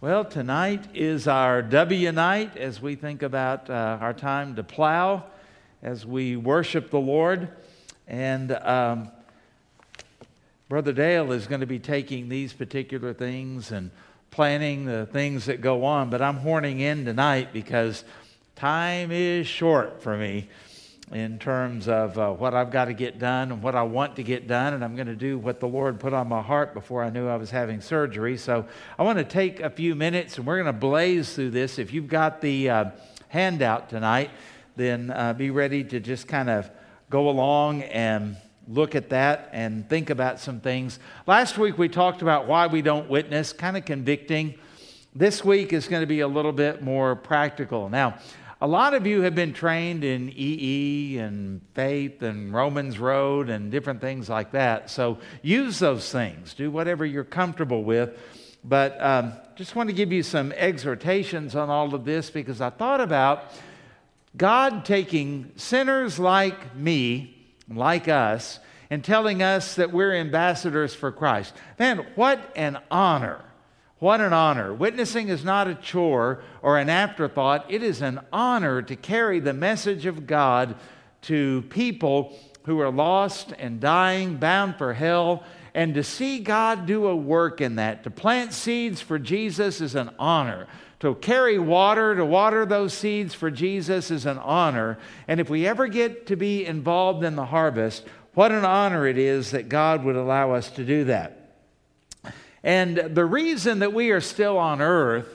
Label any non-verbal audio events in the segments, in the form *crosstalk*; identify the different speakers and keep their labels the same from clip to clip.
Speaker 1: Well, tonight is our W night as we think about uh, our time to plow, as we worship the Lord. And um, Brother Dale is going to be taking these particular things and planning the things that go on. But I'm horning in tonight because time is short for me in terms of uh, what I've got to get done and what I want to get done, and I'm going to do what the Lord put on my heart before I knew I was having surgery. So I want to take a few minutes and we're going to blaze through this. If you've got the uh, handout tonight, then uh, be ready to just kind of go along and look at that and think about some things. Last week we talked about why we don't witness, kind of convicting. This week is going to be a little bit more practical. Now, a lot of you have been trained in EE and faith and Romans Road and different things like that. So use those things. Do whatever you're comfortable with. But um, just want to give you some exhortations on all of this because I thought about God taking sinners like me, like us, and telling us that we're ambassadors for Christ. Man, what an honor what an honor. Witnessing is not a chore or an afterthought, it is an honor to carry the message of God to people who are lost and dying, bound for hell, and to see God do a work in that. To plant seeds for Jesus is an honor. To carry water, to water those seeds for Jesus is an honor. And if we ever get to be involved in the harvest, what an honor it is that God would allow us to do that. And the reason that we are still on earth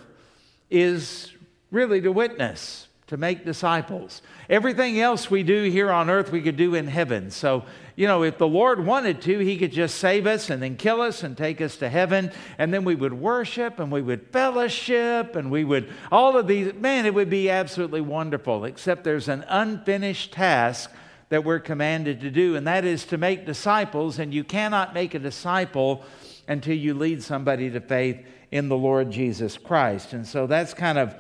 Speaker 1: is really to witness, to make disciples. Everything else we do here on earth, we could do in heaven. So, you know, if the Lord wanted to, He could just save us and then kill us and take us to heaven. And then we would worship and we would fellowship and we would, all of these, man, it would be absolutely wonderful. Except there's an unfinished task that we're commanded to do, and that is to make disciples. And you cannot make a disciple until you lead somebody to faith in the Lord Jesus Christ. And so that's kind of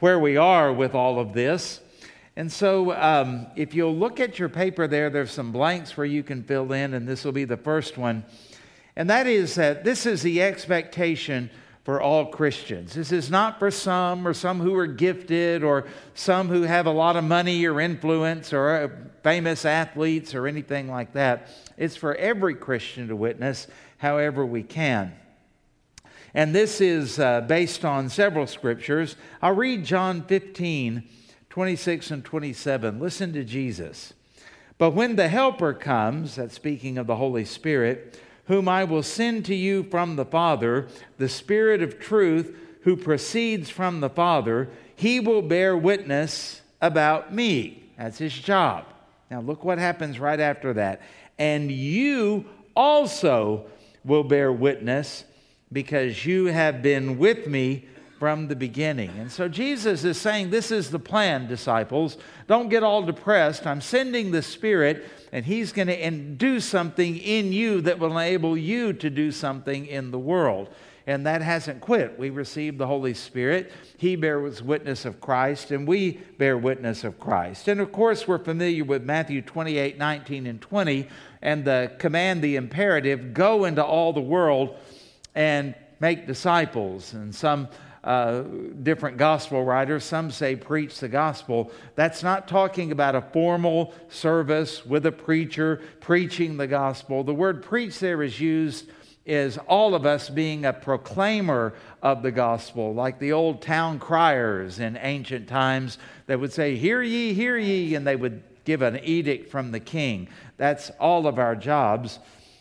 Speaker 1: where we are with all of this. And so, um, if you'll look at your paper there, there's some blanks where you can fill in, and this will be the first one. And that is that this is the expectation for all Christians. This is not for some or some who are gifted or some who have a lot of money or influence or uh, famous athletes or anything like that. It's for every Christian to witness however we can. And this is uh, based on several scriptures. I'll read John 15, 26 and 27. Listen to Jesus. But when the Helper comes, that's speaking of the Holy Spirit, whom I will send to you from the Father, the Spirit of truth, who proceeds from the Father, he will bear witness about me. That's his job. Now, look what happens right after that. And you also will bear witness because you have been with me from the beginning. And so Jesus is saying, This is the plan, disciples. Don't get all depressed. I'm sending the Spirit, and He's going to do something in you that will enable you to do something in the world. And that hasn't quit. We received the Holy Spirit. He bears witness of Christ, and we bear witness of Christ. And of course, we're familiar with Matthew 28 19 and 20 and the command, the imperative go into all the world and make disciples. And some uh, different gospel writers, some say preach the gospel. That's not talking about a formal service with a preacher preaching the gospel. The word preach there is used is all of us being a proclaimer of the gospel, like the old town criers in ancient times that would say, Hear ye, hear ye, and they would give an edict from the king. That's all of our jobs.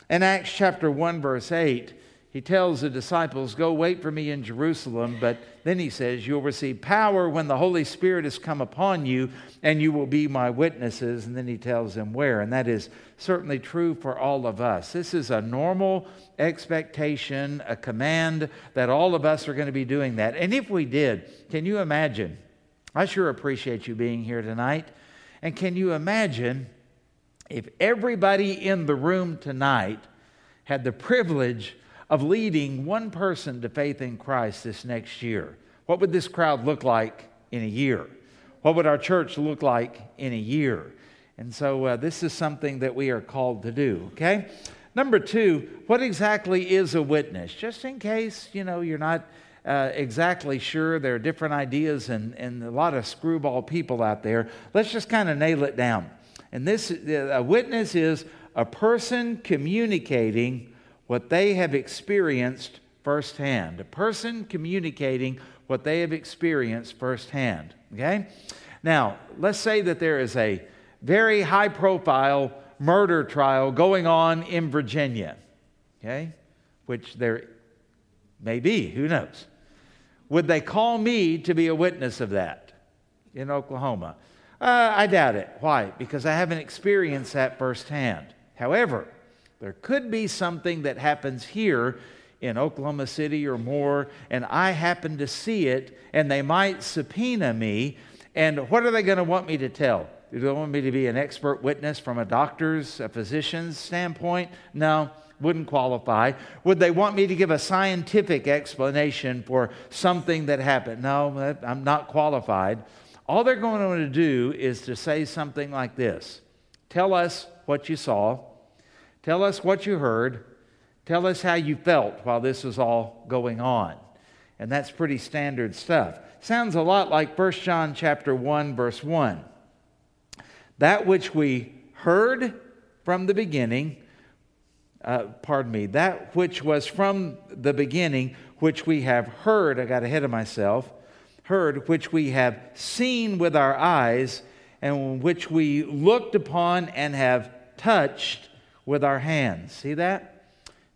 Speaker 1: In Acts chapter 1, verse 8, he tells the disciples, Go wait for me in Jerusalem. But then he says, You'll receive power when the Holy Spirit has come upon you, and you will be my witnesses. And then he tells them where. And that is certainly true for all of us. This is a normal expectation, a command that all of us are going to be doing that. And if we did, can you imagine? I sure appreciate you being here tonight. And can you imagine if everybody in the room tonight had the privilege of leading one person to faith in Christ this next year? What would this crowd look like in a year? What would our church look like in a year? And so uh, this is something that we are called to do, okay? Number two, what exactly is a witness? Just in case, you know, you're not uh, exactly sure. There are different ideas and, and a lot of screwball people out there. Let's just kind of nail it down. And this a witness is a person communicating what they have experienced firsthand. A person communicating what they have experienced firsthand. Okay? Now, let's say that there is a very high profile murder trial going on in Virginia. Okay? Which there may be, who knows? Would they call me to be a witness of that in Oklahoma? Uh, I doubt it. Why? Because I haven't experienced that firsthand. However, there could be something that happens here in Oklahoma City or more, and I happen to see it, and they might subpoena me. And what are they going to want me to tell? Do they want me to be an expert witness from a doctor's, a physician's standpoint? No wouldn't qualify. Would they want me to give a scientific explanation for something that happened? No, I'm not qualified. All they're going to do is to say something like this Tell us what you saw, tell us what you heard, tell us how you felt while this was all going on. And that's pretty standard stuff. Sounds a lot like 1 John chapter 1 verse 1. That which we heard from the beginning, uh, pardon me, that which was from the beginning, which we have heard, I got ahead of myself, heard, which we have seen with our eyes, and which we looked upon and have touched with our hands. See that?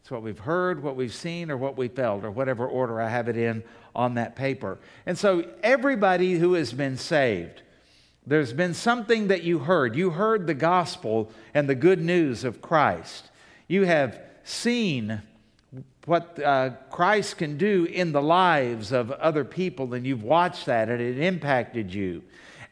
Speaker 1: It's what we've heard, what we've seen, or what we felt, or whatever order I have it in on that paper. And so, everybody who has been saved, there's been something that you heard. You heard the gospel and the good news of Christ. You have seen what uh, Christ can do in the lives of other people, and you've watched that, and it impacted you.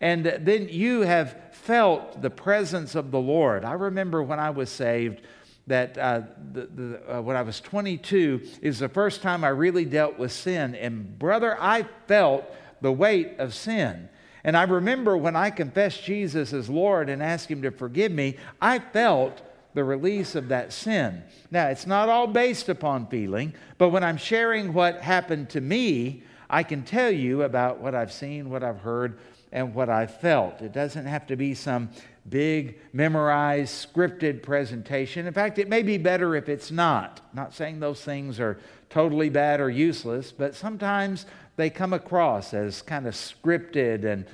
Speaker 1: And then you have felt the presence of the Lord. I remember when I was saved that uh, the, the, uh, when I was 22 is the first time I really dealt with sin. And brother, I felt the weight of sin. And I remember when I confessed Jesus as Lord and asked Him to forgive me, I felt the release of that sin. Now, it's not all based upon feeling, but when I'm sharing what happened to me, I can tell you about what I've seen, what I've heard, and what I felt. It doesn't have to be some big, memorized, scripted presentation. In fact, it may be better if it's not. I'm not saying those things are totally bad or useless, but sometimes they come across as kind of scripted and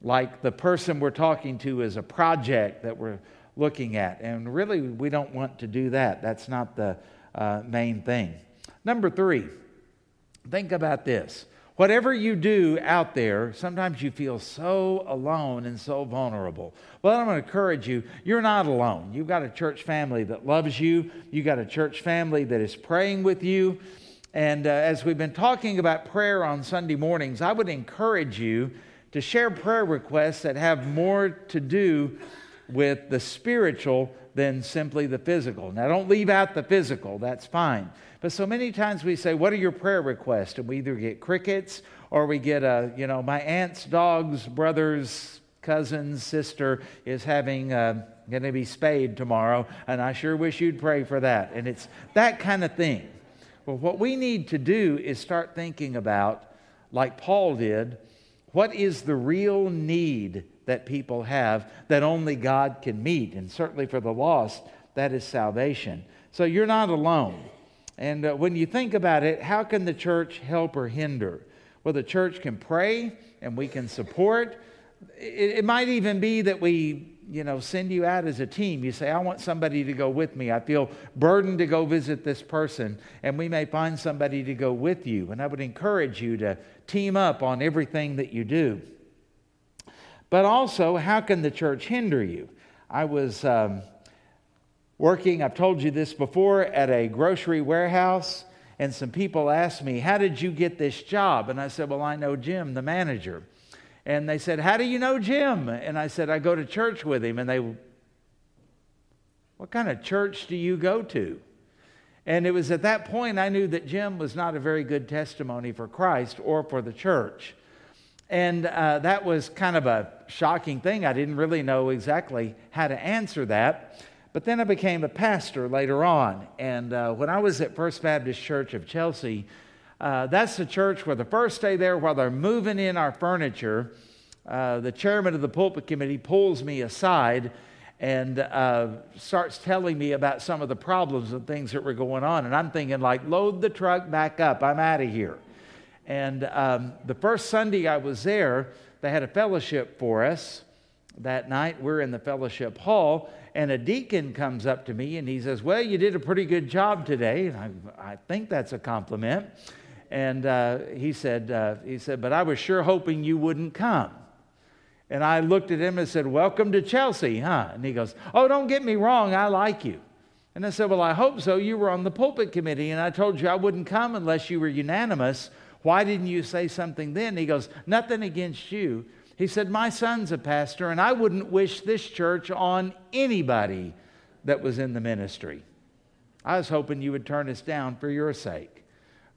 Speaker 1: like the person we're talking to is a project that we're looking at. And really, we don't want to do that. That's not the uh, main thing. Number three, think about this. Whatever you do out there, sometimes you feel so alone and so vulnerable. Well, I'm going to encourage you, you're not alone. You've got a church family that loves you, you've got a church family that is praying with you. And uh, as we've been talking about prayer on Sunday mornings, I would encourage you to share prayer requests that have more to do with the spiritual than simply the physical. Now, don't leave out the physical, that's fine. But so many times we say, What are your prayer requests? And we either get crickets or we get a, you know, my aunt's dog's brother's cousin's sister is having, uh, going to be spayed tomorrow, and I sure wish you'd pray for that. And it's that kind of thing. Well, what we need to do is start thinking about, like Paul did, what is the real need that people have that only God can meet. And certainly for the lost, that is salvation. So you're not alone. And uh, when you think about it, how can the church help or hinder? Well, the church can pray and we can support. It, it might even be that we you know, send you out as a team. You say, I want somebody to go with me. I feel burdened to go visit this person. And we may find somebody to go with you. And I would encourage you to team up on everything that you do. But also, how can the church hinder you? I was um, working, I've told you this before, at a grocery warehouse, and some people asked me, How did you get this job? And I said, Well, I know Jim, the manager. And they said, How do you know Jim? And I said, I go to church with him. And they, What kind of church do you go to? And it was at that point I knew that Jim was not a very good testimony for Christ or for the church. And uh, that was kind of a shocking thing. I didn't really know exactly how to answer that. But then I became a pastor later on. And uh, when I was at First Baptist Church of Chelsea, Uh, that's the church where the first day there, while they're moving in our furniture, uh, the chairman of the pulpit committee pulls me aside and uh, starts telling me about some of the problems and things that were going on. And I'm thinking, like, load the truck back up. I'm out of here. And um, the first Sunday I was there, they had a fellowship for us that night. We're in the fellowship hall, and a deacon comes up to me and he says, Well, you did a pretty good job today. And I, I think that's a compliment. And uh, he, said, uh, he said, But I was sure hoping you wouldn't come. And I looked at him and said, Welcome to Chelsea, huh? And he goes, Oh, don't get me wrong, I like you. And I said, Well, I hope so. You were on the pulpit committee, and I told you I wouldn't come unless you were unanimous. Why didn't you say something then? He goes, Nothing against you. He said, My son's a pastor, and I wouldn't wish this church on anybody that was in the ministry. I was hoping you would turn us down for your sake.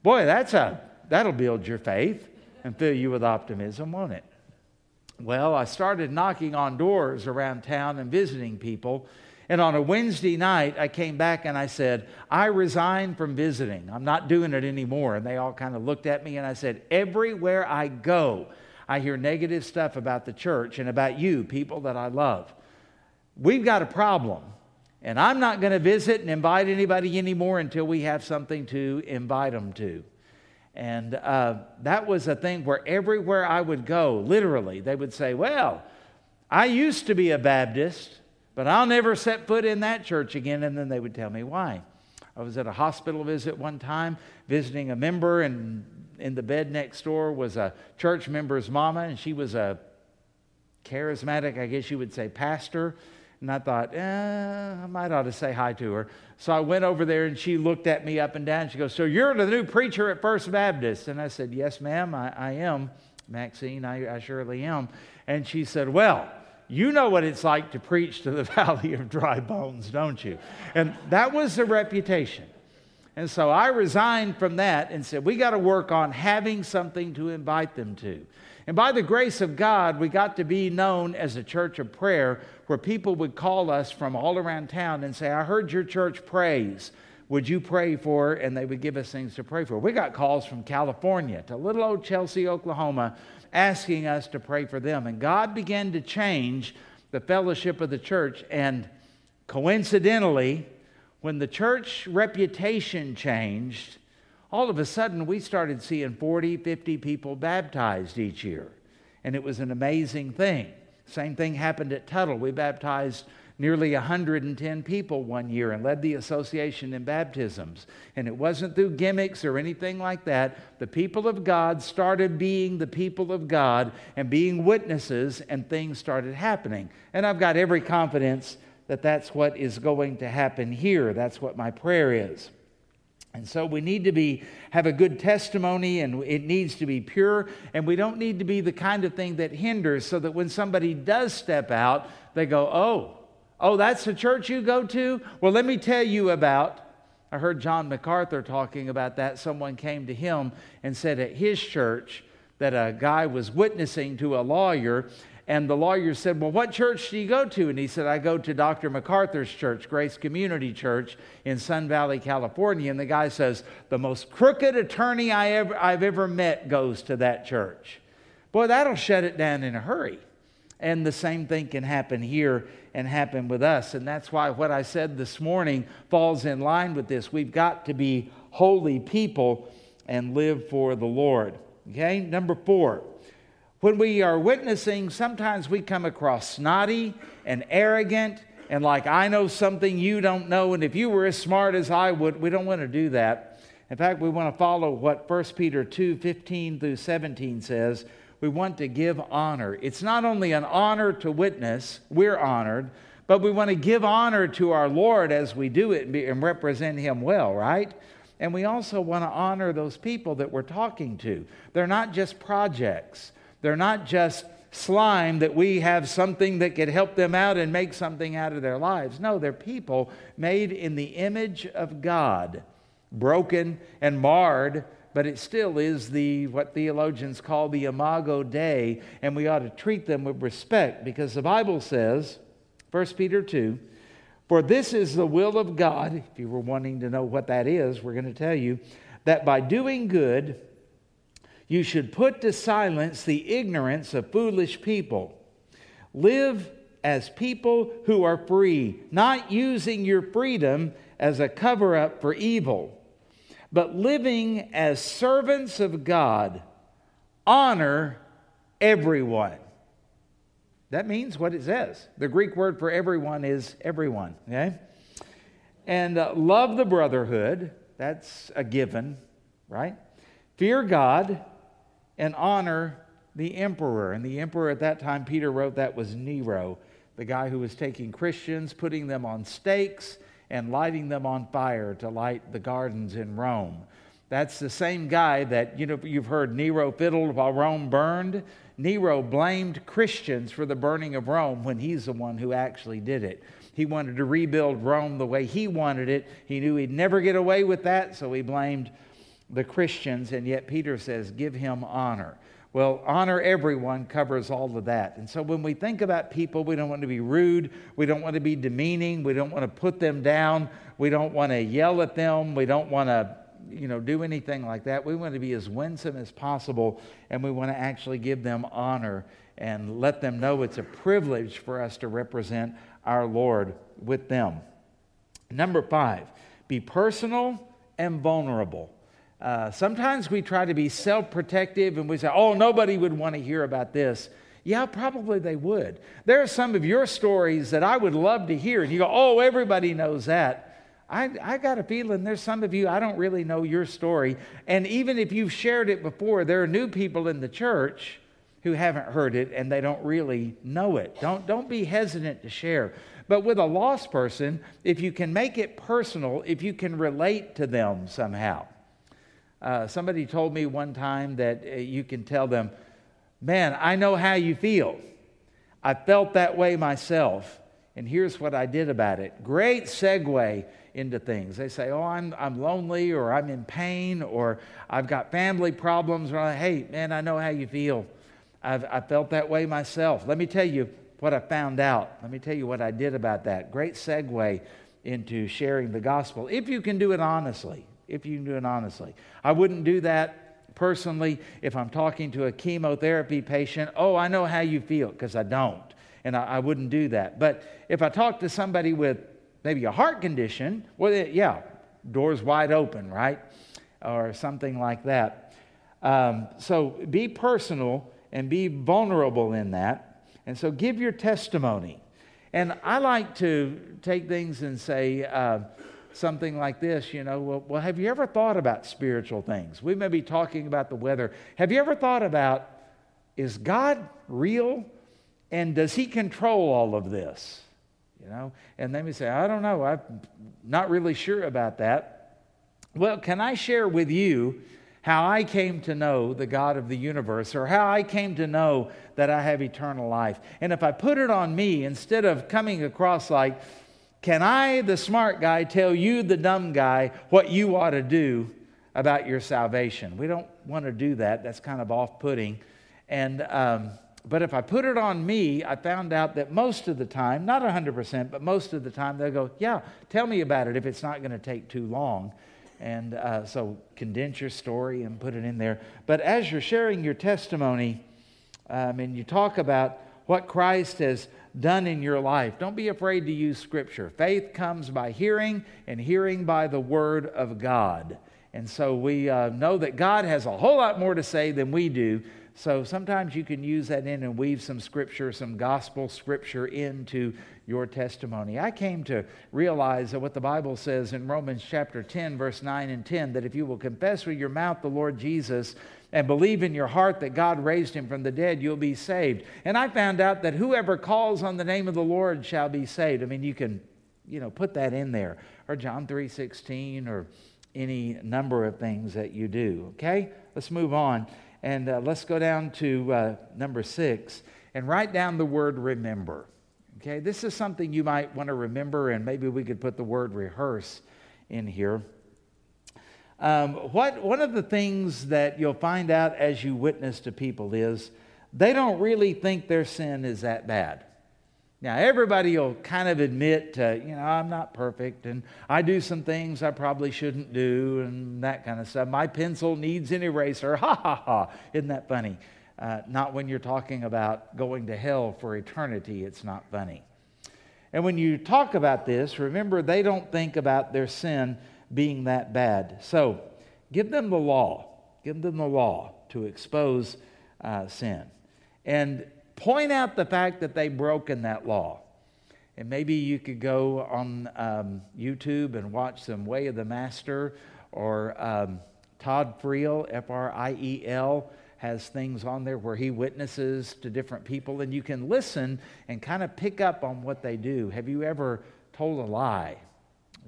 Speaker 1: Boy, that's a, that'll build your faith and fill you with optimism, won't it? Well, I started knocking on doors around town and visiting people. And on a Wednesday night, I came back and I said, I resign from visiting. I'm not doing it anymore. And they all kind of looked at me and I said, Everywhere I go, I hear negative stuff about the church and about you, people that I love. We've got a problem. And I'm not going to visit and invite anybody anymore until we have something to invite them to. And uh, that was a thing where everywhere I would go, literally, they would say, Well, I used to be a Baptist, but I'll never set foot in that church again. And then they would tell me why. I was at a hospital visit one time, visiting a member, and in the bed next door was a church member's mama, and she was a charismatic, I guess you would say, pastor. And I thought, eh, I might ought to say hi to her. So I went over there and she looked at me up and down. She goes, So you're the new preacher at First Baptist? And I said, Yes, ma'am, I, I am. Maxine, I, I surely am. And she said, Well, you know what it's like to preach to the *laughs* valley of dry bones, don't you? And that was the reputation. And so I resigned from that and said, We got to work on having something to invite them to. And by the grace of God, we got to be known as a church of prayer where people would call us from all around town and say, I heard your church prays. Would you pray for? And they would give us things to pray for. We got calls from California to little old Chelsea, Oklahoma, asking us to pray for them. And God began to change the fellowship of the church. And coincidentally, when the church reputation changed, all of a sudden we started seeing 40, 50 people baptized each year. And it was an amazing thing. Same thing happened at Tuttle. We baptized nearly 110 people one year and led the association in baptisms. And it wasn't through gimmicks or anything like that. The people of God started being the people of God and being witnesses, and things started happening. And I've got every confidence that that's what is going to happen here. That's what my prayer is. And so we need to be have a good testimony and it needs to be pure and we don't need to be the kind of thing that hinders so that when somebody does step out they go, "Oh, oh that's the church you go to? Well, let me tell you about I heard John MacArthur talking about that. Someone came to him and said at his church that a guy was witnessing to a lawyer and the lawyer said, Well, what church do you go to? And he said, I go to Dr. MacArthur's church, Grace Community Church in Sun Valley, California. And the guy says, The most crooked attorney I ever, I've ever met goes to that church. Boy, that'll shut it down in a hurry. And the same thing can happen here and happen with us. And that's why what I said this morning falls in line with this. We've got to be holy people and live for the Lord. Okay, number four. When we are witnessing, sometimes we come across snotty and arrogant and like, I know something you don't know, and if you were as smart as I would, we don't want to do that. In fact, we want to follow what 1 Peter 2 15 through 17 says. We want to give honor. It's not only an honor to witness, we're honored, but we want to give honor to our Lord as we do it and represent Him well, right? And we also want to honor those people that we're talking to. They're not just projects. They're not just slime that we have something that could help them out and make something out of their lives. No, they're people made in the image of God, broken and marred, but it still is the what theologians call the imago Dei, and we ought to treat them with respect because the Bible says, 1 Peter 2, for this is the will of God. If you were wanting to know what that is, we're going to tell you that by doing good, you should put to silence the ignorance of foolish people. Live as people who are free, not using your freedom as a cover up for evil, but living as servants of God. Honor everyone. That means what it says. The Greek word for everyone is everyone, okay? And uh, love the brotherhood. That's a given, right? Fear God and honor the emperor. And the emperor at that time, Peter wrote that was Nero, the guy who was taking Christians, putting them on stakes, and lighting them on fire to light the gardens in Rome. That's the same guy that, you know, you've heard Nero fiddled while Rome burned. Nero blamed Christians for the burning of Rome when he's the one who actually did it. He wanted to rebuild Rome the way he wanted it. He knew he'd never get away with that, so he blamed the Christians, and yet Peter says, give him honor. Well, honor everyone covers all of that. And so when we think about people, we don't want to be rude. We don't want to be demeaning. We don't want to put them down. We don't want to yell at them. We don't want to, you know, do anything like that. We want to be as winsome as possible, and we want to actually give them honor and let them know it's a privilege for us to represent our Lord with them. Number five, be personal and vulnerable. Uh, sometimes we try to be self protective and we say, oh, nobody would want to hear about this. Yeah, probably they would. There are some of your stories that I would love to hear, and you go, oh, everybody knows that. I, I got a feeling there's some of you, I don't really know your story. And even if you've shared it before, there are new people in the church who haven't heard it and they don't really know it. Don't, don't be hesitant to share. But with a lost person, if you can make it personal, if you can relate to them somehow, uh, somebody told me one time that uh, you can tell them, Man, I know how you feel. I felt that way myself, and here's what I did about it. Great segue into things. They say, Oh, I'm, I'm lonely, or I'm in pain, or I've got family problems. Or, hey, man, I know how you feel. I've, I felt that way myself. Let me tell you what I found out. Let me tell you what I did about that. Great segue into sharing the gospel, if you can do it honestly if you can do it honestly. I wouldn't do that personally if I'm talking to a chemotherapy patient. Oh, I know how you feel, because I don't. And I, I, wouldn't do that. But if I talk to somebody with maybe a heart condition, well, yeah, doors wide open, right? Or something like that. Um, so be personal and be vulnerable in that. And so give your testimony. And I like to take things and say, uh, something like this, you know, well, well, have you ever thought about spiritual things? We may be talking about the weather. Have you ever thought about, is God real? And does he control all of this? You know, and then we say, I don't know, I'm not really sure about that. Well, can I share with you how I came to know the God of the universe or how I came to know that I have eternal life? And if I put it on me, instead of coming across like, can I, the smart guy, tell you, the dumb guy, what you ought to do about your salvation? We don't want to do that. That's kind of off putting. And, um, but if I put it on me, I found out that most of the time, not 100%, but most of the time, they'll go, Yeah, tell me about it if it's not going to take too long. And uh, so condense your story and put it in there. But as you're sharing your testimony, um, and you talk about what Christ has done in your life. Don't be afraid to use Scripture. Faith comes by hearing, and hearing by the Word of God. And so we uh, know that God has a whole lot more to say than we do. So sometimes you can use that in and weave some scripture, some gospel scripture into your testimony. I came to realize that what the Bible says in Romans chapter 10, verse 9 and 10, that if you will confess with your mouth the Lord Jesus and believe in your heart that God raised him from the dead, you'll be saved. And I found out that whoever calls on the name of the Lord shall be saved. I mean, you can, you know, put that in there. Or John 3:16 or any number of things that you do. Okay? Let's move on. And uh, let's go down to uh, number six and write down the word remember. Okay? This is something you might want to remember, and maybe we could put the word rehearse in here. Um, what, one of the things that you'll find out as you witness to people is they don't really think their sin is that bad. Now, everybody will kind of admit, you know, I'm not perfect and I do some things I probably shouldn't do and that kind of stuff. My pencil needs an eraser. *laughs* Ha ha ha. Isn't that funny? Uh, not when you're talking about going to hell for eternity, it's not funny. And when you talk about this, remember they don't think about their sin being that bad. So give them the law. Give them the law to expose uh, sin. And point out the fact that they've broken that law. And maybe you could go on um, YouTube and watch some Way of the Master or um, Todd Friel, F R I E L, has things on there where he witnesses to different people, and you can listen and kind of pick up on what they do. Have you ever told a lie?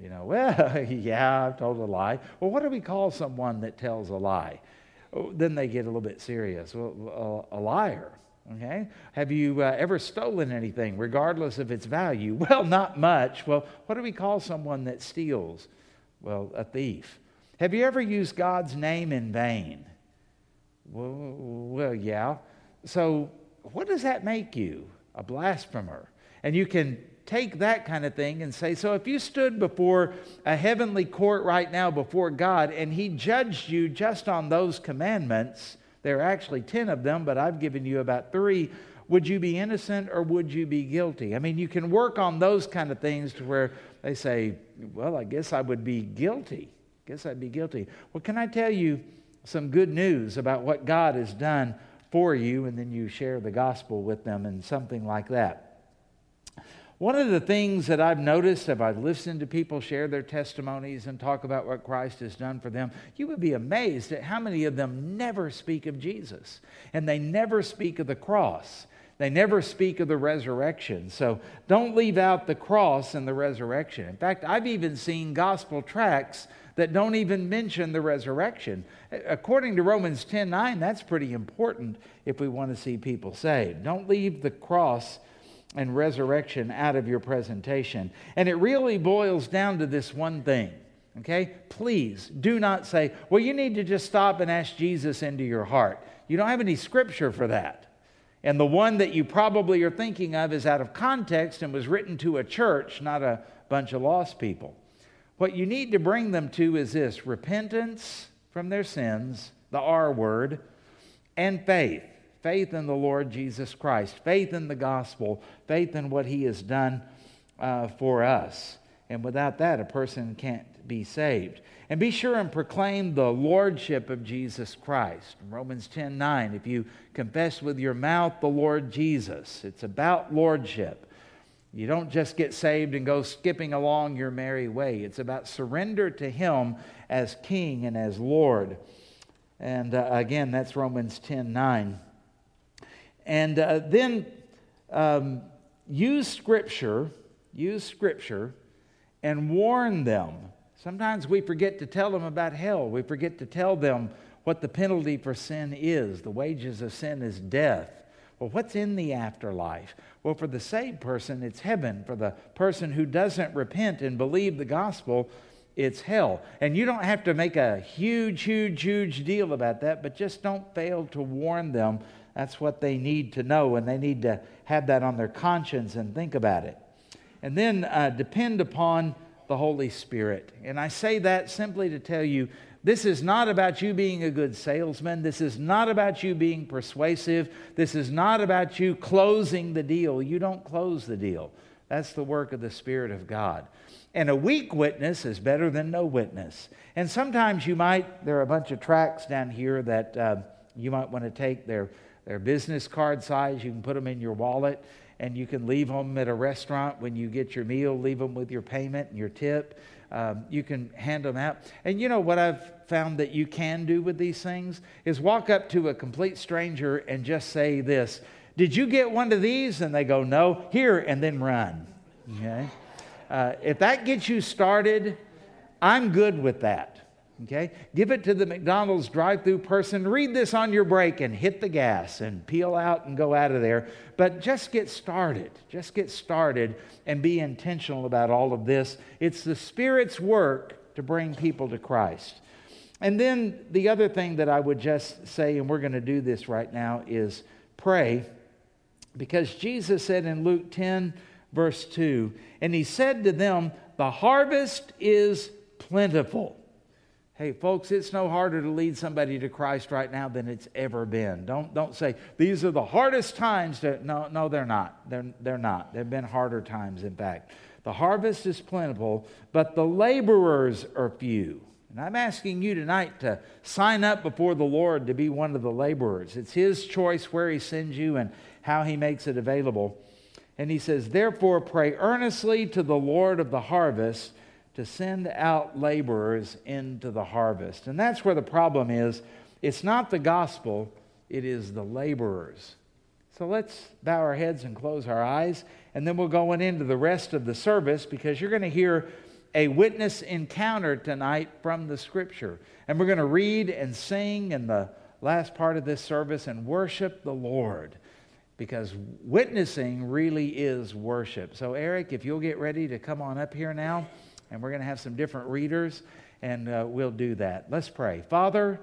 Speaker 1: You know, well, *laughs* yeah, I've told a lie. Well, what do we call someone that tells a lie? Oh, then they get a little bit serious. Well, a, a liar. Okay? Have you uh, ever stolen anything, regardless of its value? *laughs* Well, not much. Well, what do we call someone that steals? Well, a thief. Have you ever used God's name in vain? Well, well, yeah. So, what does that make you? A blasphemer. And you can take that kind of thing and say, so if you stood before a heavenly court right now before God and He judged you just on those commandments, there are actually 10 of them, but I've given you about three. Would you be innocent or would you be guilty? I mean, you can work on those kind of things to where they say, well, I guess I would be guilty. I Guess I'd be guilty. Well, can I tell you some good news about what God has done for you? And then you share the gospel with them and something like that. One of the things that I've noticed if I've listened to people share their testimonies and talk about what Christ has done for them, you would be amazed at how many of them never speak of Jesus and they never speak of the cross. They never speak of the resurrection. So don't leave out the cross and the resurrection. In fact, I've even seen gospel tracts that don't even mention the resurrection. According to Romans 10 9, that's pretty important if we want to see people saved. Don't leave the cross and resurrection out of your presentation. And it really boils down to this one thing. Okay? Please do not say, well, you need to just stop and ask Jesus into your heart. You don't have any scripture for that. And the one that you probably are thinking of is out of context and was written to a church, not a bunch of lost people. What you need to bring them to is this repentance from their sins, the R word, and faith faith in the Lord Jesus Christ, faith in the gospel, faith in what he has done uh, for us. And without that, a person can't be saved. And be sure and proclaim the lordship of Jesus Christ. Romans 10 9, if you confess with your mouth the Lord Jesus, it's about lordship. You don't just get saved and go skipping along your merry way. It's about surrender to Him as King and as Lord. And uh, again, that's Romans 10 9. And uh, then um, use Scripture, use Scripture, and warn them. Sometimes we forget to tell them about hell. We forget to tell them what the penalty for sin is. The wages of sin is death. Well, what's in the afterlife? Well, for the saved person, it's heaven. For the person who doesn't repent and believe the gospel, it's hell. And you don't have to make a huge, huge, huge deal about that, but just don't fail to warn them that's what they need to know, and they need to have that on their conscience and think about it. And then uh, depend upon the Holy Spirit. And I say that simply to tell you this is not about you being a good salesman. This is not about you being persuasive. This is not about you closing the deal. You don't close the deal. That's the work of the Spirit of God. And a weak witness is better than no witness. And sometimes you might, there are a bunch of tracts down here that uh, you might want to take. They're they're business card size. You can put them in your wallet and you can leave them at a restaurant when you get your meal, leave them with your payment and your tip. Um, you can hand them out. And you know what I've found that you can do with these things is walk up to a complete stranger and just say this Did you get one of these? And they go, No. Here, and then run. Okay? Uh, if that gets you started, I'm good with that. Okay? Give it to the McDonald's drive through person. Read this on your break and hit the gas and peel out and go out of there. But just get started. Just get started and be intentional about all of this. It's the Spirit's work to bring people to Christ. And then the other thing that I would just say, and we're going to do this right now, is pray Because Jesus said in Luke 10, verse 2, and he said to them, The harvest is plentiful. Hey, folks, it's no harder to lead somebody to Christ right now than it's ever been. Don't, don't say, these are the hardest times. To, no, no, they're not. They're, they're not. There have been harder times, in fact. The harvest is plentiful, but the laborers are few. And I'm asking you tonight to sign up before the Lord to be one of the laborers. It's His choice where He sends you and how He makes it available. And He says, Therefore, pray earnestly to the Lord of the harvest to send out laborers into the harvest. And that's where the problem is. It's not the gospel, it is the laborers. So let's bow our heads and close our eyes, and then we're going into the rest of the service because you're going to hear a witness encounter tonight from the scripture. And we're going to read and sing in the last part of this service and worship the Lord because witnessing really is worship. So, Eric, if you'll get ready to come on up here now and we're going to have some different readers, and uh, we'll do that. Let's pray. Father,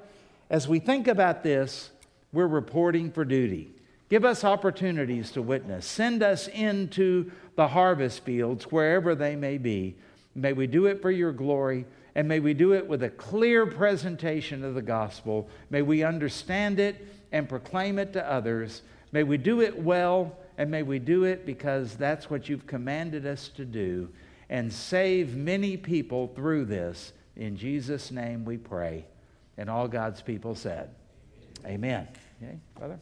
Speaker 1: as we think about this, we're reporting for duty. Give us opportunities to witness. Send us into the harvest fields, wherever they may be. May we do it for your glory, and may we do it with a clear presentation of the gospel. May we understand it and proclaim it to others. May we do it well, and may we do it because that's what you've commanded us to do and save many people through this. In Jesus' name we pray. And all God's people said, Amen. Okay, brother?